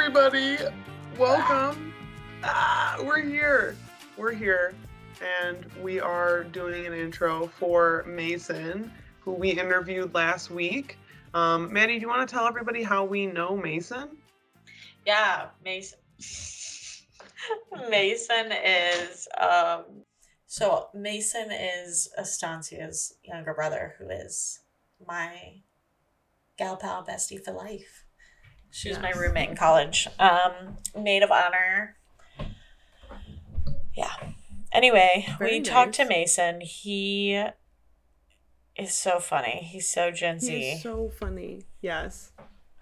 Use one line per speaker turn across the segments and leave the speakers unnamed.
everybody. Welcome. Ah, we're here. We're here. And we are doing an intro for Mason, who we interviewed last week. Um, Maddie, do you want to tell everybody how we know Mason?
Yeah, Mason. Mason is um so Mason is Estancia's younger brother who is my gal pal bestie for life. She was my roommate in college. Um maid of honor. Yeah. Anyway,
Very
we talked to. Mason. He is so funny. He's so Gen Z.
He's so funny. Yes.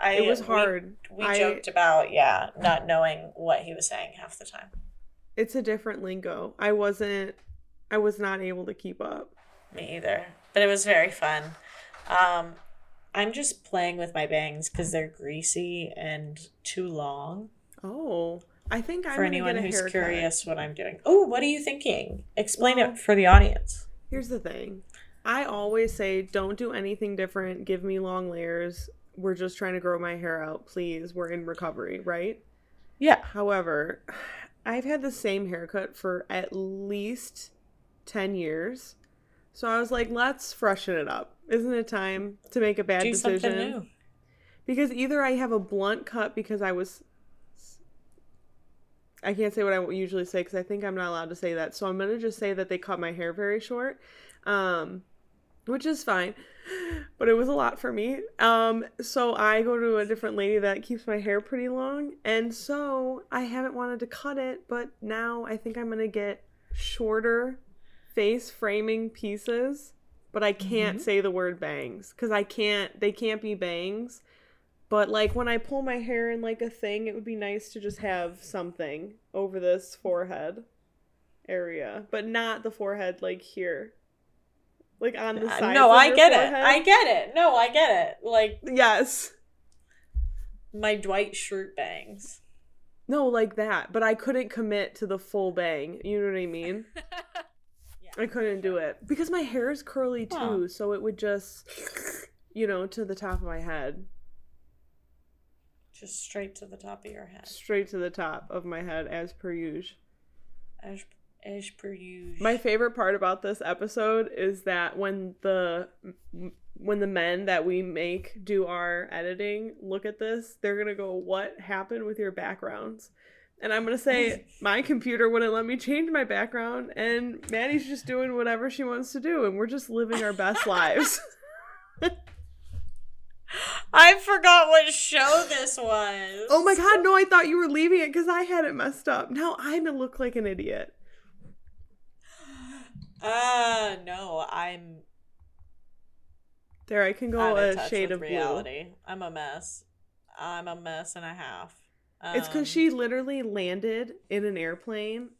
I,
it was
we-
hard.
We,
I-
joked about, yeah, not knowing what he was saying half the time.
It's a different lingo. I wasn't I was not able to keep up.
Me either. But it was very fun. Um, I'm just playing with my bangs because they're greasy and too long.
Oh. I think I'm
for
gonna
anyone
get a
who's
haircut.
curious what I'm doing. Oh, what are you thinking? Explain
Well-
it for the audience.
Here's the thing. I always say don't do anything different. Give me long layers. We're just trying to grow my hair out, please. We're in recovery, right?
Yeah.
However, I've had the same haircut for at least 10 years. So I was like, let's freshen it up. Isn't it time to make a bad
Do
decision?
something new.
Because either I have a blunt cut because I was. I can't say what I usually say because I think I'm not allowed to say that. So I'm going to just say that they cut my hair very short, um, which is fine. But it was a lot for me. Um, so I go to a different lady that keeps my hair pretty long. And so I haven't wanted to cut it, but now I think I'm going to get shorter face framing pieces. But I can't
Mhm.
say the word bangs because I can't, they can't be bangs. But like when I pull my hair in like a thing, it would be nice to just have something over this forehead area, but not the forehead like here. Like on the
Uh,
side.
no, I get it. I get it. No, I get it. Like
Yes.
my Dwight Schrute bangs.
No, like that. But I couldn't commit to the full bang. You know what I mean? I couldn't do it because my hair is curly too,
Huh.
so it would just, you know, to the top of my head,
Just straight to the top of your head.
straight to the top of my head, as per usual.
As, as per usual.
My favorite part about this episode is that when the when the men that we make do our editing look at this, they're gonna go, "What happened with your backgrounds?" And I'm gonna say my computer wouldn't let me change my background, and Maddie's just doing whatever she wants to do, and we're just living our best lives.
I forgot what show this was.
oh my god, no! I thought you were leaving it because I had it messed up. Now I'm gonna look like an idiot.
Uh no, I'm
There, I can go a shade of blue.
reality. I'm a mess. I'm a mess and a half.
It's
Um,
because she literally landed in an airplane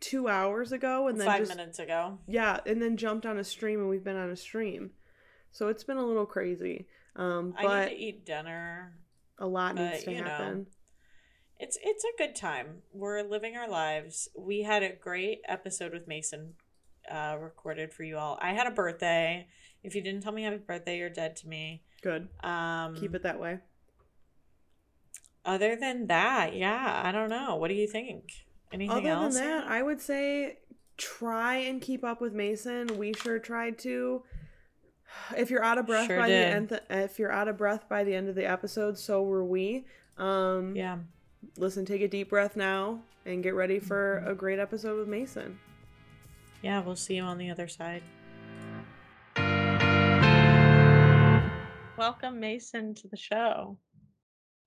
two hours ago and then
five
just
minutes ago.
yeah, and then jumped on a stream, and we've been on a stream, so it's been a little crazy. Um,
I
but
need to eat dinner.
a lot needs to
you know,
happen.
It's it's a good time. We're living our lives. We had a great episode with Mason uh recorded for you all. I had a birthday. If you didn't tell me happy birthday, you're dead to me.
Good,
Um
keep it that way.
Other than that, yeah, I don't know. What do you think? Anything
Other
else?
than that, I would say try and keep up with Mason. We sure tried to. If you're out of breath
Sure
by
did.
the end, if you're out of breath by the end of the episode, so were we. Um,
yeah.
listen, take a deep breath now and get ready for a great episode with Mason.
Yeah, we'll see you on the other side. Welcome, Mason, to the show.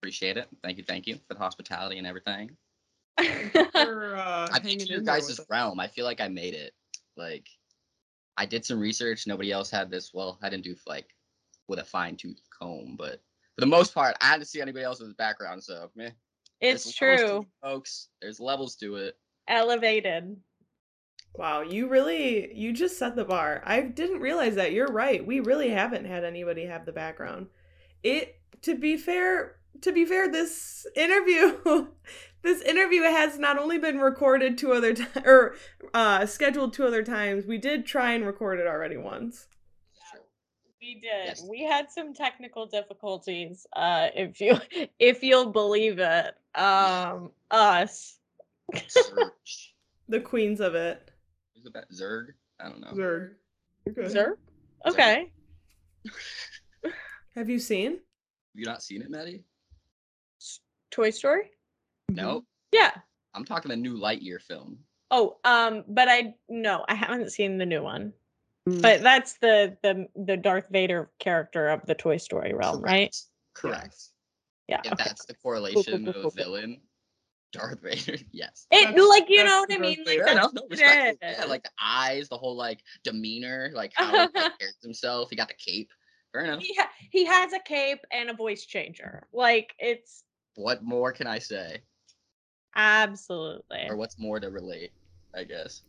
Appreciate it. Thank you, thank you for the hospitality and everything.
For, uh,
I think your guys' realm. I feel like I made it. Like, I did some research. Nobody else had this. Well, I didn't do like with a fine tooth comb, but for the most part, I hadn't see anybody else with else's background. So, meh.
It's
There's
true.
it, folks. There's levels to it.
Elevated.
Wow, you really you just set the bar. I didn't realize that. You're right. We really haven't had anybody have the background. It to be fair, to be fair, this interview this interview has not only been recorded two other times or uh scheduled two other times. We did try and record it already once.
Sure.
We did.
Yes.
We had some technical difficulties. Uh, if you if you'll believe it. Um, us.
The queens of it.
Who's the best? Zurg? I don't know.
Zurg.
Sir? Okay.
Have you seen?
Have you not seen it, Maddie?
Toy Story?
No.
Yeah.
I'm talking the new Lightyear film.
Oh, um, but I no, I haven't seen the new one.
Mm.
But that's the the the Darth Vader character of the Toy Story realm, right?
Correct.
Yeah.
If
okay.
that's the correlation
cool,
of
cool,
a
cool.
villain, Darth Vader, yes.
It
That's-
like you know what I mean? Like
Vader.
Yeah, no, no,
what
Yeah, like the eyes, the whole like demeanor, like how he like, carries himself. He got the cape. Fair enough.
he ha- he has a cape and a voice changer. Like it's
What more can I say?
absolutely.
Or what's more to relate? I guess.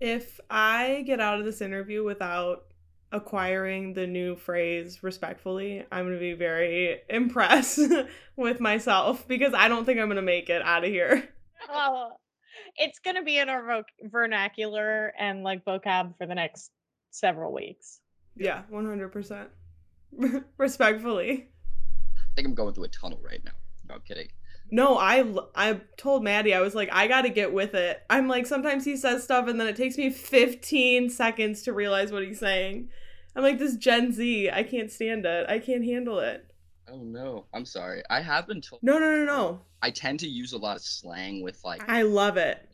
If I get out of this interview without acquiring the new phrase respectfully, I'm going to be very impressed with myself because I don't think I'm going to make it out of here.
Oh, it's gonna be in our voc- vernacular and like vocab for the next several weeks.
Yeah, 100%. Respectfully.
I think I'm going through a tunnel right now. No I'm kidding.
No, I I told Maddie I was like I got to get with it. I'm like sometimes he says stuff and then it takes me 15 seconds to realize what he's saying. I'm like this Gen Z, I can't stand it. I can't handle it.
Oh no, I'm sorry. I have been told.
No, no, no, no.
I tend to use a lot of slang with like.
I love it.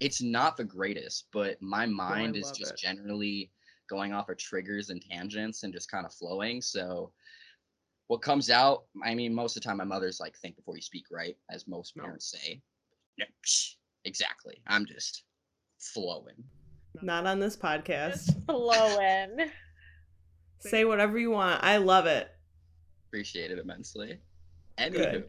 It's not the greatest, but my mind is just
it.
generally going off of triggers and tangents and just kind of flowing. So what comes out, I mean, most of the time my mother's like, think before you speak, right? As most
No.
parents say. No, psh, exactly. I'm just flowing.
Not on this podcast.
Just flowing.
Say whatever you want. I love it.
Appreciate it immensely. Anywho,
Good.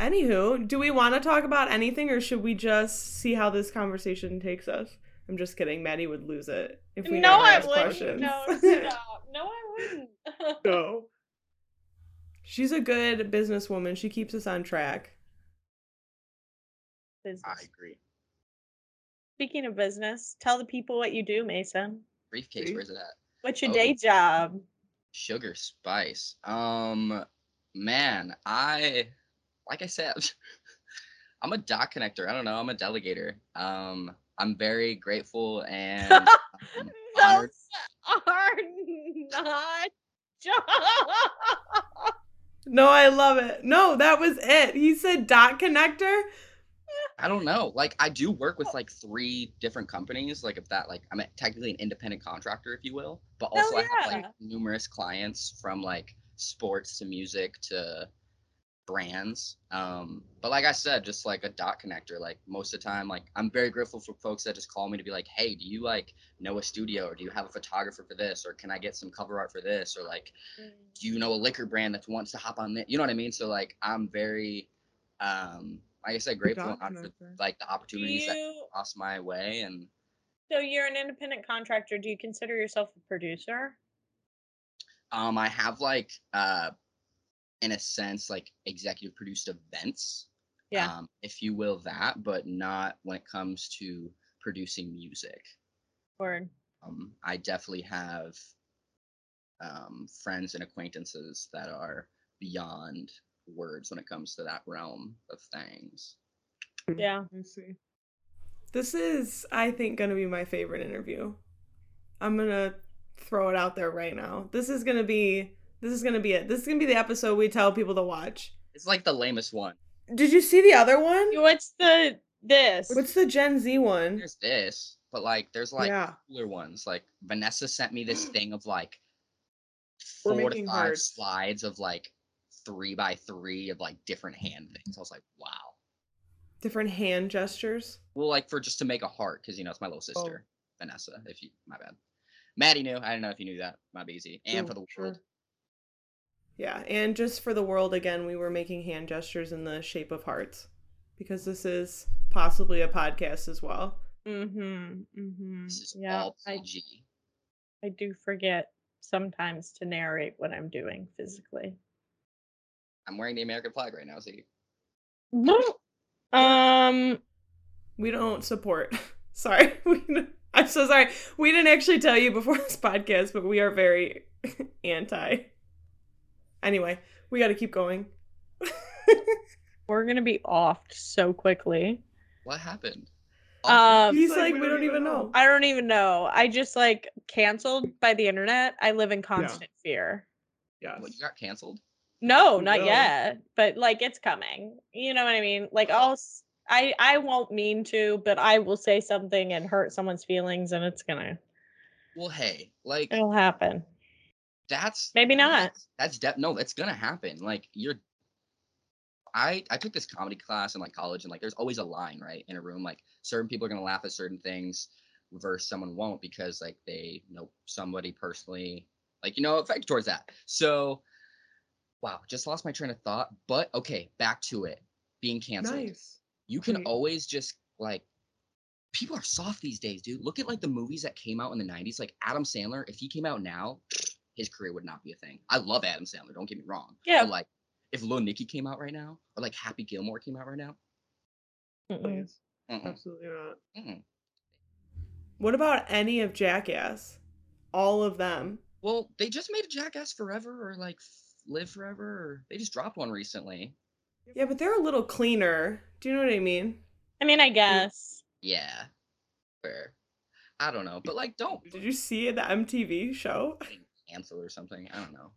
Anywho, do we want to talk about anything or should we just see how this conversation takes us? I'm just kidding. Maddie would lose it if we
no, I wouldn't.
questions.
No, stop. No, I wouldn't.
no. She's a good businesswoman. She keeps us on track.
Business.
I agree.
Speaking of business, tell the people what you do, Mason.
Briefcase,
See?
where's it at?
What's your
Oh.
day job?
Sugar spice. Um, man, I like I said, I'm a dot connector. I don't know. I'm a delegator. Um, I'm very grateful and um, honored.
Those are not jobs.
No, I love it. No, that was it. He said dot connector.
I don't know. Like I do work with like three different companies. Like if that like I'm technically an independent contractor, if you will. But also I have like numerous clients from like sports to music to brands. Um, but like I said, just like a dot connector. Like most of the time, like I'm very grateful for folks that just call me to be like, hey, do you like know a studio or do you have a photographer for this or can I get some cover art for this or like do you know a liquor brand that wants to hop on this? You know what I mean? So like I'm very um like I said, grateful
dot
and honored for
connector.
like the
Do
opportunities that
you,
cross my way and
so you're an independent contractor. Do you consider yourself a producer?
um I have like uh in a sense like executive produced events.
Yeah.
Um, if you will that, but not when it comes to producing music.
Or
Um I definitely have um friends and acquaintances that are beyond words when it comes to that realm of things.
yeah.
I see. This is, I think, gonna be my favorite interview. I'm gonna throw it out there right now. This is gonna be this is gonna be it. This is gonna be the episode we tell people to watch.
It's like the lamest one.
Did you see the other one?
What's the this?
What's the Gen Z one?
There's this, but like there's like
yeah.
cooler ones. Like Vanessa sent me this thing of like
We're
four to five
hearts.
slides of like three by three of like different hand things. I was like, wow.
Different hand gestures.
Well, like for just to make a heart, because you know it's my little
Oh.
sister, Vanessa. If you, my bad. Maddie knew. I don't know if you knew that. My easy. And
Oh,
for the
sure.
World.
Yeah, and just for the world again, we were making hand gestures in the shape of hearts because this is possibly a podcast as well.
Mm-hmm. Mm-hmm. Yeah.
all
I, I do forget sometimes to narrate what I'm doing physically.
I'm wearing the American flag right now. See, No.
Um
We don't support. Sorry. I'm so sorry. We didn't actually tell you before this podcast, but we are very anti. Anyway, we got to keep going.
We're gonna be offed so quickly.
What happened?
Um,
He's like, we don't even know.
I don't even know. I just like canceled by the internet. I live in constant fear.
Yeah.
What, you got canceled?
No, not
will.
yet. But like it's coming. You know what I mean? Like I'll s- I I won't mean to, but I will say something and hurt someone's feelings and it's gonna
Well, hey, like
it'll happen.
That's
Maybe not.
That's, that's de- no, that's gonna happen. Like you're. I I took this comedy class in like college, and like there's always a line right in a room. Like certain people are gonna laugh at certain things, versus someone won't because like they know somebody personally, like you know, affected towards that. So, wow, just lost my train of thought. But okay, back to it. Being canceled.
Nice.
You can
Great.
always just like people are soft these days, dude. Look at like the movies that came out in the 90s. Like Adam Sandler, if he came out now, his career would not be a thing. I love Adam Sandler, don't get me wrong.
Yeah.
But like if Lil Nicky came out right now, or like Happy Gilmore came out right now,
Mm-mm.
Please.
mm-mm,
Absolutely not.
mm-mm.
What about any of Jackass? All of them.
well, they just made a Jackass Forever or like Live Forever, or they just dropped one recently.
Yeah, but they're a little cleaner. Do you know what I mean?
I mean, I guess.
Yeah. Fair. I don't know, but like don't
Did you see the MTV show?
cancel or something. I don't know.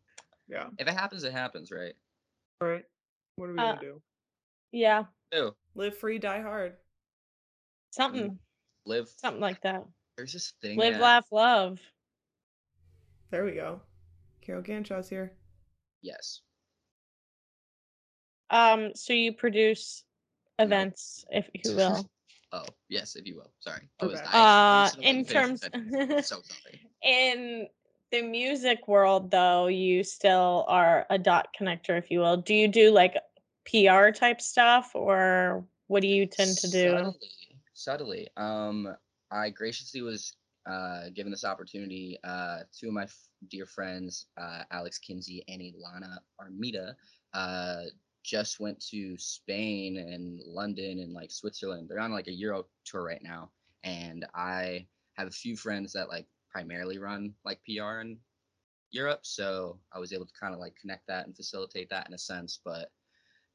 Yeah.
If it happens, it happens, right?
All right. What are we
Uh,
gonna do?
Yeah.
Ew.
Live free, die hard.
Something.
Live.
Something like that.
There's this thing.
Live,
that-
laugh, love.
There we go. Carol Ganshaw's here.
Yes.
Um, so you produce
No.
events, if you will.
Oh, yes, if you will. Sorry. I was,
Okay.
I, I
Uh,
was
in terms-
so sorry.
In the music world, though, you still are a dot connector, if you will. Do you do like PR type stuff, or what do you tend to do?
Subtly, subtly. Um, I graciously was uh, given this opportunity. Uh, two of my f- dear friends, uh, Alex Kinsey and Ilana Armida, uh, just went to Spain and London and like Switzerland. They're on like a Euro tour right now, and I have a few friends that like primarily run like PR in Europe, so I was able to kind of like connect that and facilitate that in a sense, but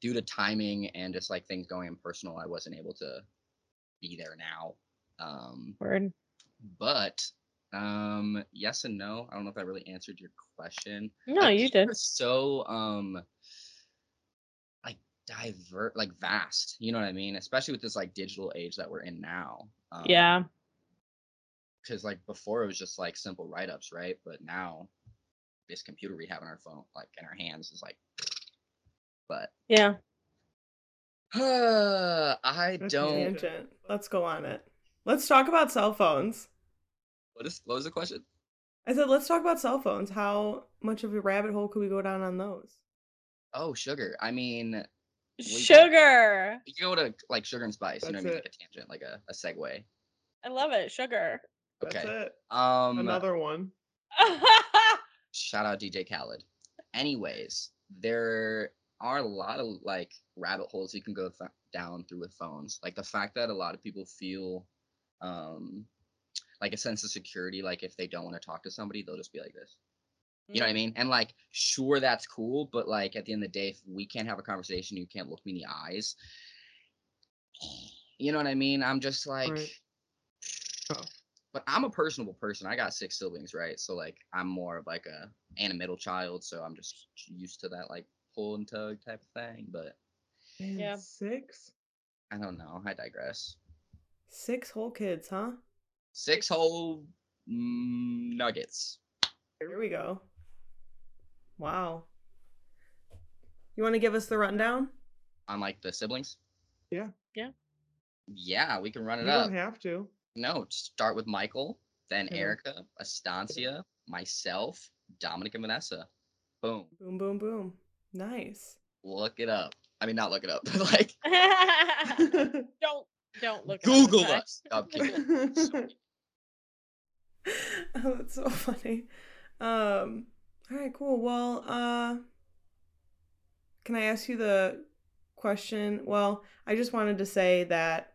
due to timing and just like things going in personal, I wasn't able to be there now. Um,
Word.
but um, yes and no. I don't know if that really answered your question.
No,
Like,
you did.
So um, like divert, like vast. You know what I mean? Especially with this like digital age that we're in now. Um,
Yeah.
Because like before it was just like simple write ups, right? But now this computer we have in our phone, like in our hands, is like. But
Yeah.
I
That's
don't.
Tangent. Let's go on it. Let's talk about cell phones.
What is what was the question?
I said, let's talk about cell phones. How much of a rabbit hole could we go down on those?
Oh, sugar. I mean, We-
Sugar.
you can go to like sugar and spice. You know what I mean? Like a tangent, like a, a segue.
I love it. Sugar.
That's
Okay.
it.
Um,
Another one.
shout out DJ Khaled. Anyways, there are a lot of like rabbit holes you can go th- down through with phones. Like the fact that a lot of people feel um like a sense of security like if they don't want to talk to somebody, they'll just be like this. You know what I mean? And like sure that's cool, but like at the end of the day if we can't have a conversation, you can't look me in the eyes. You know what I mean? I'm just like
Right. Oh.
But I'm a personable person. I got six siblings, right? So like I'm more of like a and a middle child, so I'm just used to that like pull and tug type of thing. But
Man,
Yeah.
Six?
I don't know. I digress.
Six whole kids, huh?
Six whole mm, nuggets.
Here we go. Wow. You want to give us the rundown?
on like the siblings.
Yeah.
Yeah.
Yeah, we can run
You
it up.
don't have to.
No, start with Michael, then
Yeah.
Erica, Estancia, myself, Dominic, and Vanessa. Boom.
Boom, boom, boom. Nice.
Look it up. I mean, not look it up, but like
don't don't look. it up,
Google us. I'm kidding. So-
oh, that's so funny. Um, all right, cool. Well, uh, can I ask you the question? Well, I just wanted to say that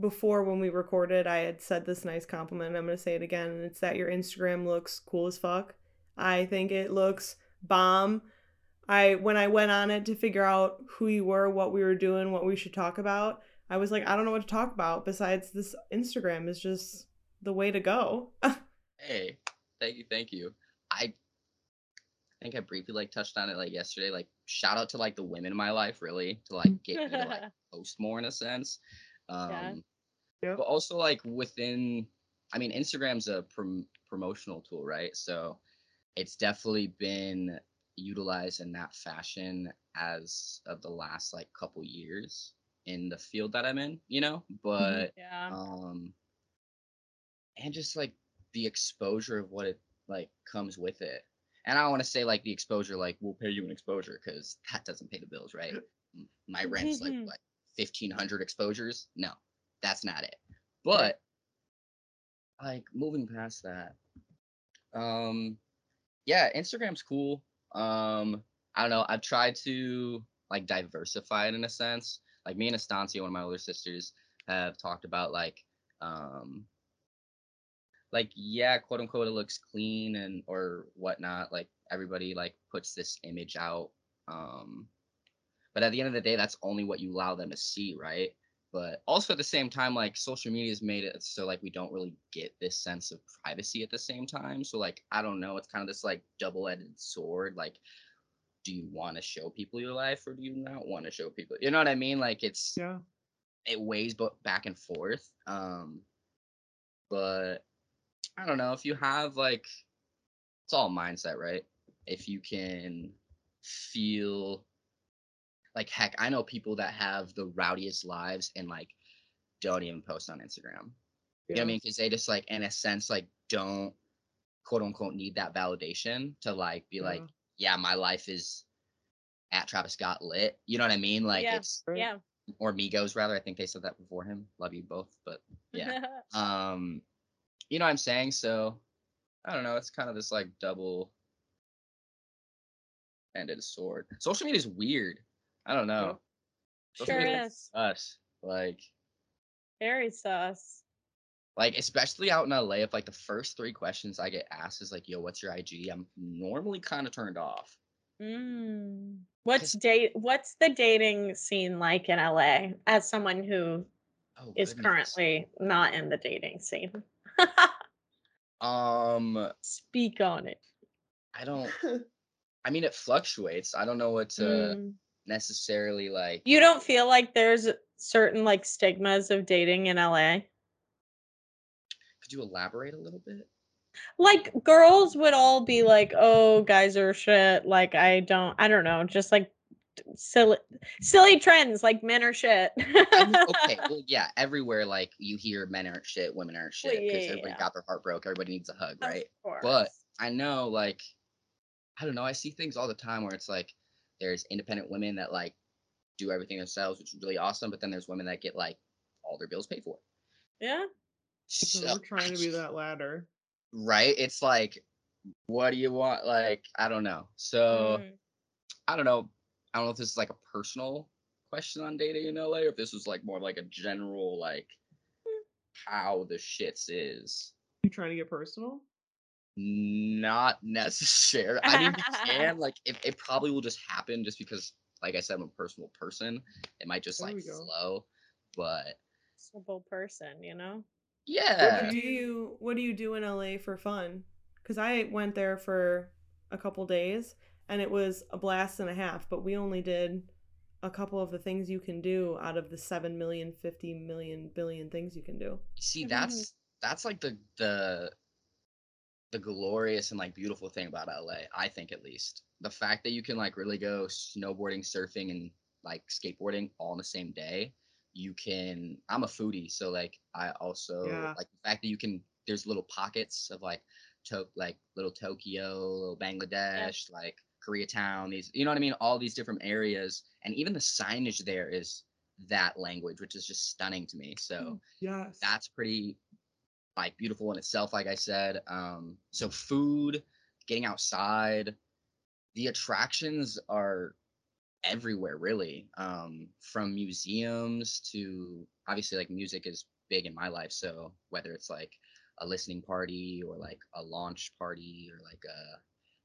before when we recorded, I had said this nice compliment. I'm going to say it again, and it's that your Instagram looks cool as fuck. I think it looks bomb. I when I went on it to figure out who you were, what we were doing, what we should talk about, I was like, I don't know what to talk about besides this Instagram is just the way to go.
Hey, thank you, thank you. I think I briefly like touched on it like yesterday. Like shout out to like the women in my life, really, to like get me to like post more in a sense. Um
Yeah.
Yep.
but also like within I mean Instagram's a prom- promotional tool, right? So it's definitely been utilized in that fashion as of the last like couple years in the field that I'm in, you know? But
yeah.
um and just like the exposure of what it like comes with it and i don't want to say like the exposure like we'll pay you an exposure because that doesn't pay the bills right my rent's like what 1500 exposures no that's not it. But like moving past that um yeah instagram's cool. Um i don't know i've tried to like diversify it in a sense. Like me and estancia one of my older sisters have talked about like um like yeah quote unquote it looks clean and or whatnot like everybody like puts this image out um but at the end of the day that's only what you allow them to see right but also at the same time like social media has made it so like we don't really get this sense of privacy at the same time so like i don't know it's kind of this like double-edged sword like do you want to show people your life or do you not want to show people you know what i mean like it's
Yeah.
it weighs bo- back and forth. Um, but I don't know if you have like it's all mindset, right? If you can feel like heck, I know people that have the rowdiest lives and like don't even post on Instagram. Yeah. You know what I mean? Because they just like in a sense like don't quote unquote need that validation to like be like,
Yeah.
yeah, my life is at Travis Scott lit. You know what I mean? Like
Yeah.
it's
yeah.
or Migos rather. I think they said that before him. Love you both, but yeah. um, you know what I'm saying? So I don't know. It's kind of this like double ended sword. Social media is weird. I don't know. Social
sure is.
Us like
Very sus.
like especially out in LA. If like the first three questions I get asked is like, "Yo, what's your IG?" I'm normally kind of turned off.
Mm. What's
'Cause-
date? What's the dating scene like in LA? As someone who
Oh,
is currently not in the dating scene,
um.
speak on it.
I don't. I mean, it fluctuates. I don't know what to
Mm.
Necessarily like.
You don't feel like there's certain like stigmas of dating in LA?
Could you elaborate a little bit?
Like girls would all be like, "Oh, guys are shit." Like I don't I don't know, just like silly silly trends like men are shit.
I mean, okay, well, yeah, everywhere like you hear men aren't shit, women aren't shit because
yeah,
everybody
yeah.
got their heart broke. Everybody needs a hug, right? But. I know, like, I don't know. I see things all the time where it's like there's independent women that like do everything themselves, which is really awesome. But then there's women that get like all their bills paid for.
yeah.
So
So,
we're trying to be that ladder.
right? It's like, what do you want? Like, I don't know. So
Mm.
I don't know. I don't know if this is like a personal question on dating in LA or if this was like more like a general like how the shits is.
You trying to get personal?
Not necessary. I mean, we can like it, it probably will just happen just because, like I said, I'm a personal person. It might just
There
like
slow, go.
flow, but
Simple person, you know?
yeah,
What do you What do you do in LA for fun? Because I went there for a couple days and it was a blast and a half. But we only did a couple of the things you can do out of the seven million, fifty million, billion things you can do.
see,
Mhm.
that's that's like the the the glorious and like beautiful thing about LA. I think at least the fact that you can like really go snowboarding, surfing, and like skateboarding all in the same day. You can. I'm a foodie, so like I also
Yeah.
like the fact that you can. There's little pockets of like to like little Tokyo, little Bangladesh, like Koreatown. These, you know what I mean? All these different areas, and even the signage there is that language, which is just stunning to me. So mm,
Yes.
that's pretty like beautiful in itself like i said um so food getting outside the attractions are everywhere really um from museums to obviously like music is big in my life so whether it's like a listening party or like a launch party or like a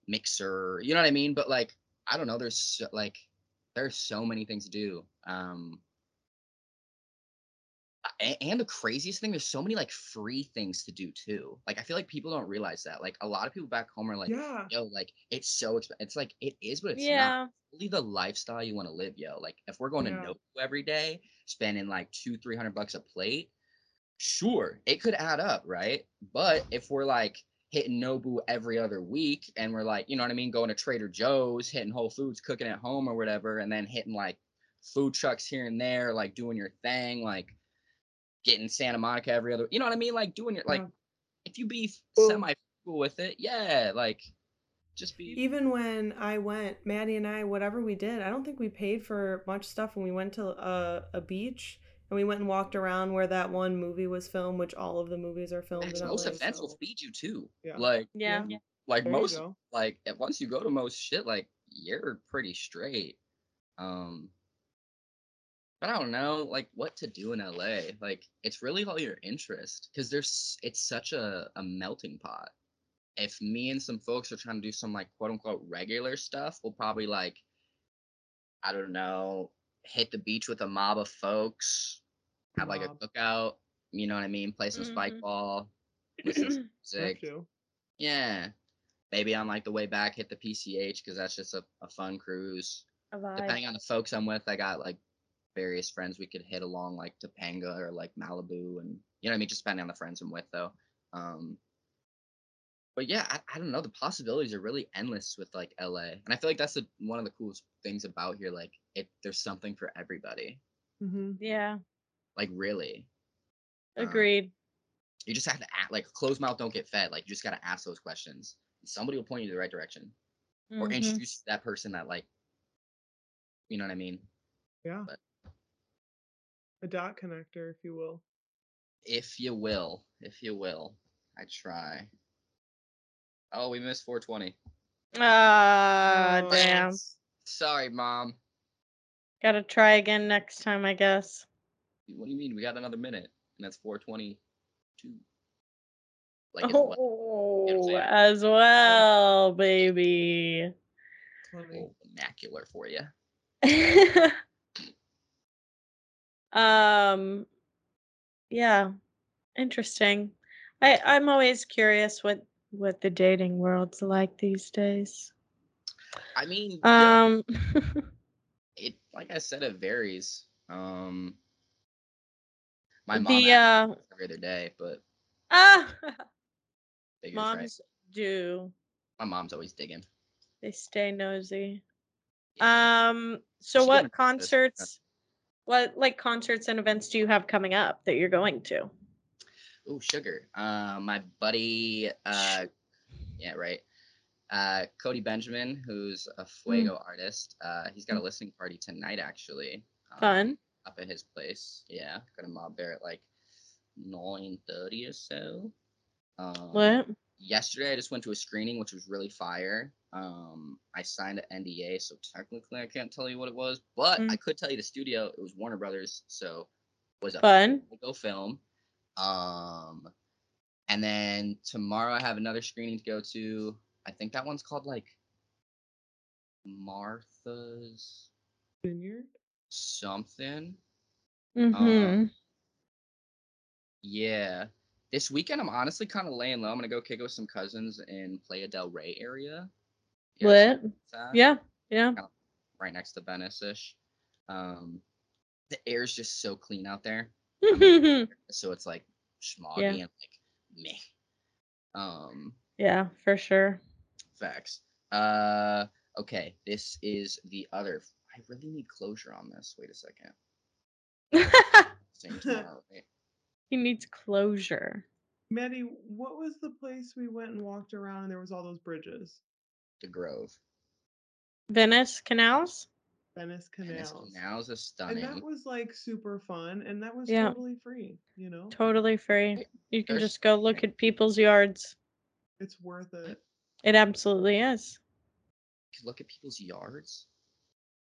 mixer you know what i mean but like I don't know. There's so, like there's so many things to do. Um, and the craziest thing, there's so many like free things to do too. Like I feel like people don't realize that. Like a lot of people back home are like,
yeah.
yo, like it's so expensive. It's like it is, but it's not
yeah.
really the lifestyle you want to live, yo. Like if we're going
Yeah.
to Nobu every day, spending like two, three hundred bucks a plate, sure, it could add up, right? But if we're like hitting Nobu every other week and we're like, you know what I mean, going to Trader Joe's, hitting Whole Foods, cooking at home or whatever, and then hitting like food trucks here and there, like doing your thing, like getting Santa Monica every other, you know what I mean? Like doing it. like
Yeah.
if you be
Well-
semi cool with it, yeah, like just be
Even when I went, Maddie and I, whatever we did, I don't think we paid for much stuff when we went to a, a beach and we went and walked around where that one movie was filmed, which all of the movies are filmed
Facts,
in
most
LA,
events will feed you too.
Yeah.
Like
Yeah.
like
There
most like once you go to most shit, like you're pretty straight. Um but I don't know like what to do in LA. Like it's really all your interest because there's it's such a, a melting pot. If me and some folks are trying to do some like quote unquote regular stuff, we'll probably like I don't know, hit the beach with a mob of folks, have like a cookout, you know what I mean, play some spike
Mhm.
ball, listen some music. Yeah. Maybe on like the way back, hit the PCH because that's just a, a fun cruise.
A.
Depending on the folks I'm with, I got like various friends we could hit along like Topanga or like Malibu and you know what I mean, just depending on the friends I'm with though. Um but yeah, I, I don't know. The possibilities are really endless with like LA. And I feel like that's the, one of the coolest things about here. Like it there's something for everybody.
Mhm.
Yeah.
Like really. Uh,
Agreed.
You just have to act like closed mouth don't get fed. Like you just gotta ask those questions. Somebody will point you to the right direction. or
Mhm.
introduce that person that like you know what I mean?
Yeah.
But-
A dot connector, if you will.
If you will, if you will. I try. Oh, we missed 420.
Ah,
Oh,
damn.
Sorry, mom.
Gotta try again next time, I guess.
What do you mean? We got another minute, and that's 422. Like as well.
Oh,
saying?
as well, baby.
funny.
Vernacular for you.
um, yeah, interesting. I I'm always curious what what the dating world's like these days.
I mean,
Um,
it like I said, it varies. Um, my mom
the uh,
every other day, but
ah,
right?
moms do
My mom's always digging.
they stay nosy.
Yeah.
Um, so
She
what concerts, what like concerts and events do you have coming up that you're going to?
Oh, sugar. Uh, my buddy, uh, yeah, right. Uh, Cody Benjamin, who's a Fuego artist. Uh, he's got a listening party tonight, actually. um,
Fun.
Up at his place. Yeah, got a mob there at like nine thirty or so. Um,
What?
Yesterday, I just went to a screening, which was really fire. Um, I signed an NDA, so technically I can't tell you what it was, but
Mm.
I could tell you the studio. It was Warner Brothers, so it was a
Fun.
go film. Um, and then tomorrow I have another screening to go to. I think that one's called like Martha's
Vineyard.
something.
Mm-hmm.
Yeah. This weekend I'm honestly kind of laying low. I'm gonna go kick it with some cousins in Playa del Rey area. Yeah,
Lit.
it's at,
Yeah. Yeah.
Right next to Venice ish. Um, the air's just so clean out there. so it's like smoggy and like meh. Um,
yeah, for sure.
facts. Uh, okay, this is the other. I really need closure on this. Wait a second. Same tomorrow, right?
He needs closure.
Maddie, what was the place we went and walked around and there was all those bridges?
The Grove.
Venice canals?
Venice
And this
canals.
canals are
And
stunning.
that was like super fun and that was
Yeah.
totally free, you know?
Totally free. You can
There's-
just go look at people's yards.
It's worth it.
It absolutely is.
You could look at people's yards.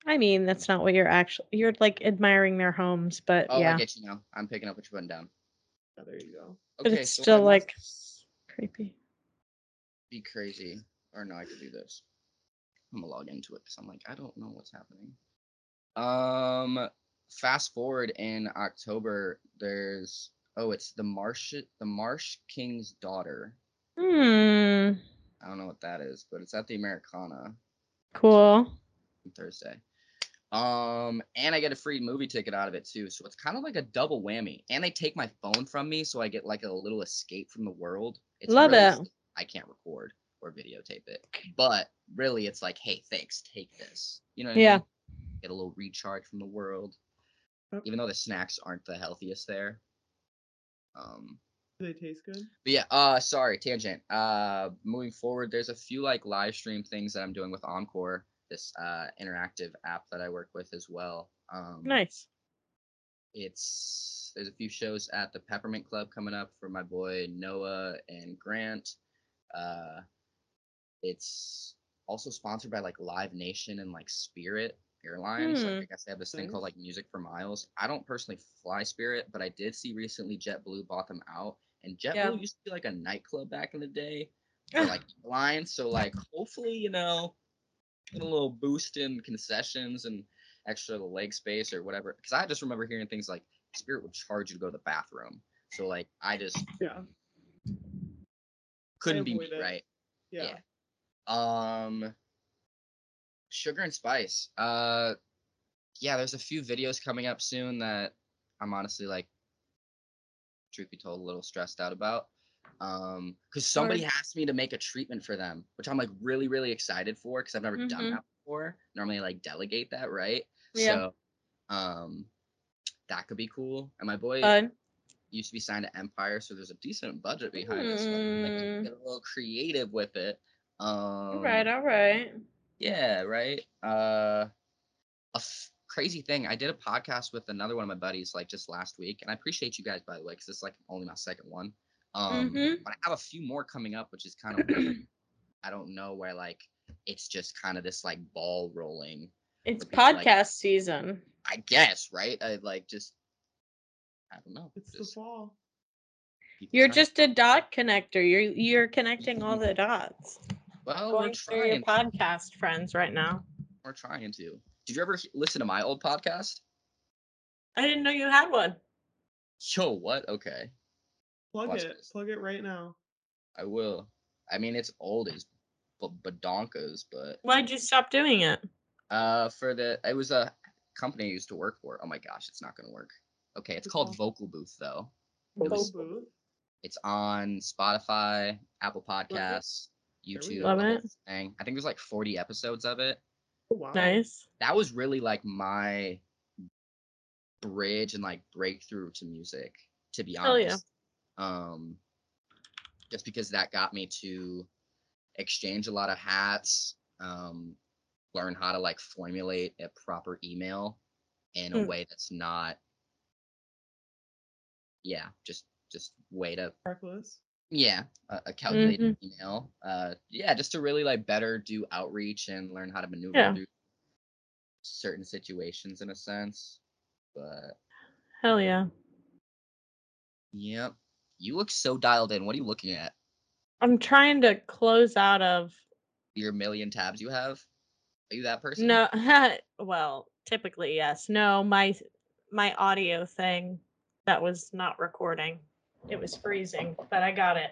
I mean, that's not what you're actually you're like admiring their homes, but
Oh,
yeah,
I get you now. I'm picking up what you're putting down.
There you go.
but
Okay,
it's
so
still
I
like creepy.
be crazy, or no, I could do this. I'm gonna log into it because I'm like, I don't know what's happening. Um, fast forward in October, there's oh, it's the Marsh the Marsh King's daughter.
Hmm.
I don't know what that is, but it's at the Americana
Cool.
on Thursday. Um, and I get a free movie ticket out of it too, so it's kind of like a double whammy. And they take my phone from me, so I get like a little escape from the world. It's
Love
really
it.
I can't record or videotape it, but really, it's like, hey, thanks, take this. You know? What I
Yeah.
mean? Get a little recharge from the world, even though the snacks aren't the healthiest there. Um,
Do they taste good?
but yeah, uh sorry, tangent. Uh moving forward, there's a few like live stream things that I'm doing with Encore, this uh interactive app that I work with as well. Um
Nice.
it's there's a few shows at the Peppermint Club coming up for my boy Noah and Grant. Uh it's also sponsored by like Live Nation and like Spirit Airlines.
Hmm.
Like, I guess they have this thing called like Music for Miles. I don't personally fly Spirit, but I did see recently JetBlue bought them out. And JetBlue
Yeah.
used to be like a nightclub back in the day for like airlines. So like hopefully, you know, get a little boost in concessions and extra leg space or whatever. Because I just remember hearing things like Spirit would charge you to go to the bathroom. So like I just
Yeah.
couldn't be me, right?
Yeah.
Um Sugar and Spice. Uh yeah, there's a few videos coming up soon that I'm honestly like truth be told a little stressed out about. Um cuz somebody
Word.
asked me to make a treatment for them, which I'm like really really excited for cuz I've never done
Mhm.
that before. Normally I, like delegate that, right?
Yeah.
So um that could be cool. And my boy
Fun.
used to be signed to Empire, so there's a decent budget behind it. So I can, like,
Mm.
get a little creative with it. Um,
All right. All right.
Yeah, right. Uh, a f- crazy thing. I did a podcast with another one of my buddies like just last week, and I appreciate you guys by the way, because this is like only my second one. Um,
Mhm.
but I have a few more coming up, which is kind of weird. I don't know where like it's just kind of this like ball rolling.
It's
for people like-
podcast season.
I guess, right? I like just. I don't know.
It's the
just
fall.
You're
trying-
just a dot connector. You're you're connecting all the dots.
well, we're
Going through your
trying.
podcast friends right now.
We're trying to. Did you ever listen to my old podcast?
I didn't know you had one.
Yo, what? Okay,
Plug
Watch
it.
this.
Plug it right now.
I will. I mean, it's old as b- badonkas, but
Why'd you stop doing it?
uh, for the it was a company I used to work for. Oh my gosh, it's not gonna work. Okay, it's
What's
called
called?
Vocal Booth though.
Vocal
was-
booth.
It's on Spotify, Apple Podcasts,
we
YouTube.
go.
Love it.
Thing. I think there's like 40 episodes of it.
Oh, wow.
Nice.
That was really like my bridge and like breakthrough to music. To be honest.
Hell yeah.
honest, um, just because that got me to exchange a lot of hats, um, learn how to like formulate a proper email in a
Mm.
way that's not, yeah, just just way to
Reckless.
yeah a, a calculated
Mm-hmm.
email uh yeah just to really like better do outreach and learn how to maneuver
Yeah.
through certain situations in a sense but
Hell yeah.
yep you look so dialed in. What are you looking at?
I'm trying to close out of
your million tabs you have? Are you that person?
No well, typically yes. No, my my audio thing that was not recording. It was freezing, but I got it.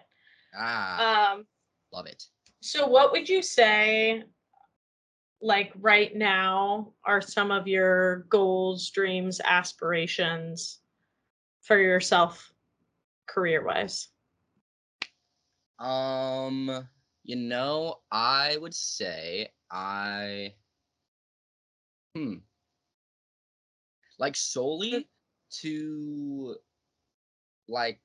ah.
Um
love it.
So, what would you say, like right now, are some of your goals, dreams, aspirations for yourself, career wise?
um you know i would say i hmm. Like solely to like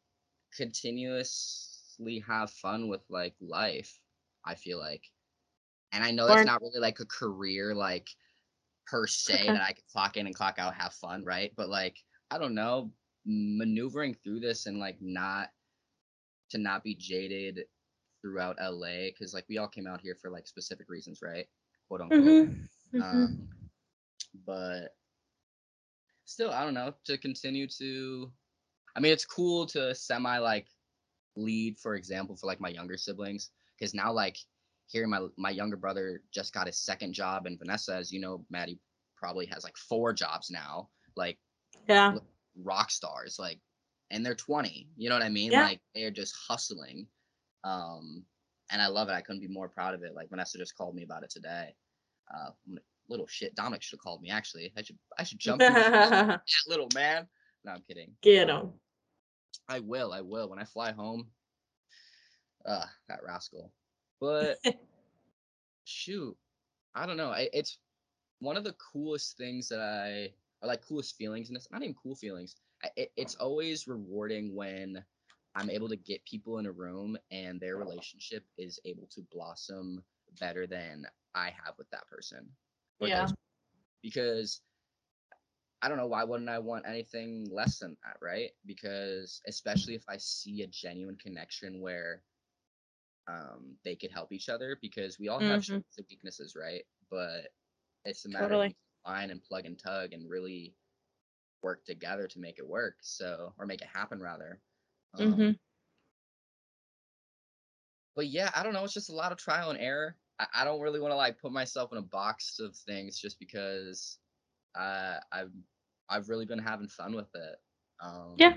continuously have fun with like life i feel like. And i know that's not really like a career like per se
Okay.
that i could clock in and clock out have fun right? But like i don't know maneuvering through this and like not to not be jaded throughout la because like we all came out here for like specific reasons right quote unquote
Mm-hmm.
um, but still, I don't know. To continue to, I mean, it's cool to semi like lead, for example, for like my younger siblings, because now like hearing my my younger brother just got his second job, and Vanessa, as you know, Maddie probably has like four jobs now, like
Yeah.
Rock stars, like, and they're 20. You know what I mean?
Yeah.
Like they're just hustling. Um, and I love it. I couldn't be more proud of it. Like Vanessa just called me about it today. Uh, little shit. Dominic should have called me. Actually, I should I should jump. in the shoes of that little man. No, I'm kidding.
Get
Um,
him.
I will. I will. When I fly home. Uh, that rascal. But shoot, I don't know. I, it's one of the coolest things that I, or like coolest feelings, and it's not even cool feelings. It, it's always rewarding when I'm able to get people in a room and their relationship is able to blossom better than I have with that person. or
Yeah.
those- Because I don't know why wouldn't I want anything less than that, right? Because especially if I see a genuine connection where um they could help each other because we all have
Mhm.
strengths and weaknesses, right? But it's a matter
Totally.
of and plug and tug and really work together to make it work. So or make it happen rather. Um,
hmm
but yeah, I don't know. It's just a lot of trial and error. I, I don't really want to like put myself in a box of things just because uh, I've I've really been having fun with it. Um,
Yeah.